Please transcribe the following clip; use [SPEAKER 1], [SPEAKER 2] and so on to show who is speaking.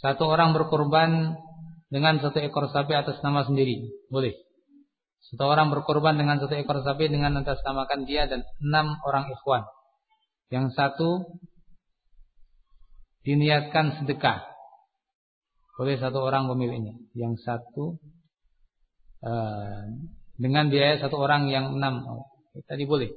[SPEAKER 1] Satu orang berkorban dengan satu ekor sapi atas nama sendiri, boleh. Satu orang berkorban dengan satu ekor sapi dengan atas namakan dia dan enam orang ikhwan. Yang satu diniatkan sedekah boleh satu orang pemiliknya. Yang satu eh, dengan biaya satu orang yang enam. Tadi boleh.